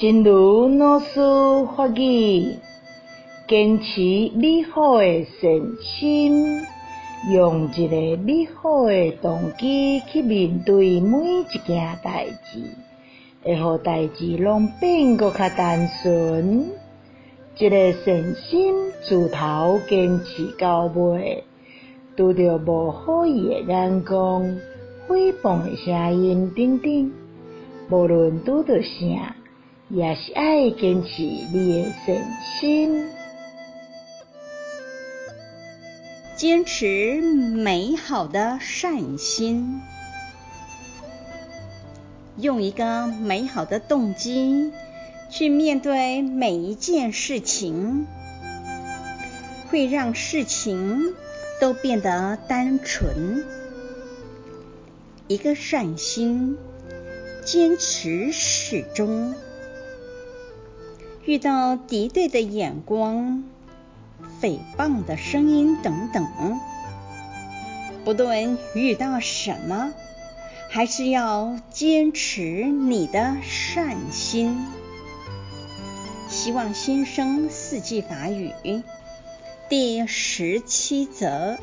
真如老师法语，坚持美好的善心，用一个美好的动机去面对每一件代志，会让代志拢变搁较单纯。一个善心自头坚持到尾，拄着无好意的眼光、诽谤的声音等等，无论拄着啥，也是爱坚持你的善心，坚持美好的善心，用一个美好的动机去面对每一件事情，会让事情都变得单纯。一个善心，坚持始终。遇到敌对的眼光、诽谤的声音等等，不论遇到什么，还是要坚持你的善心。希望新生四季法语第十七则。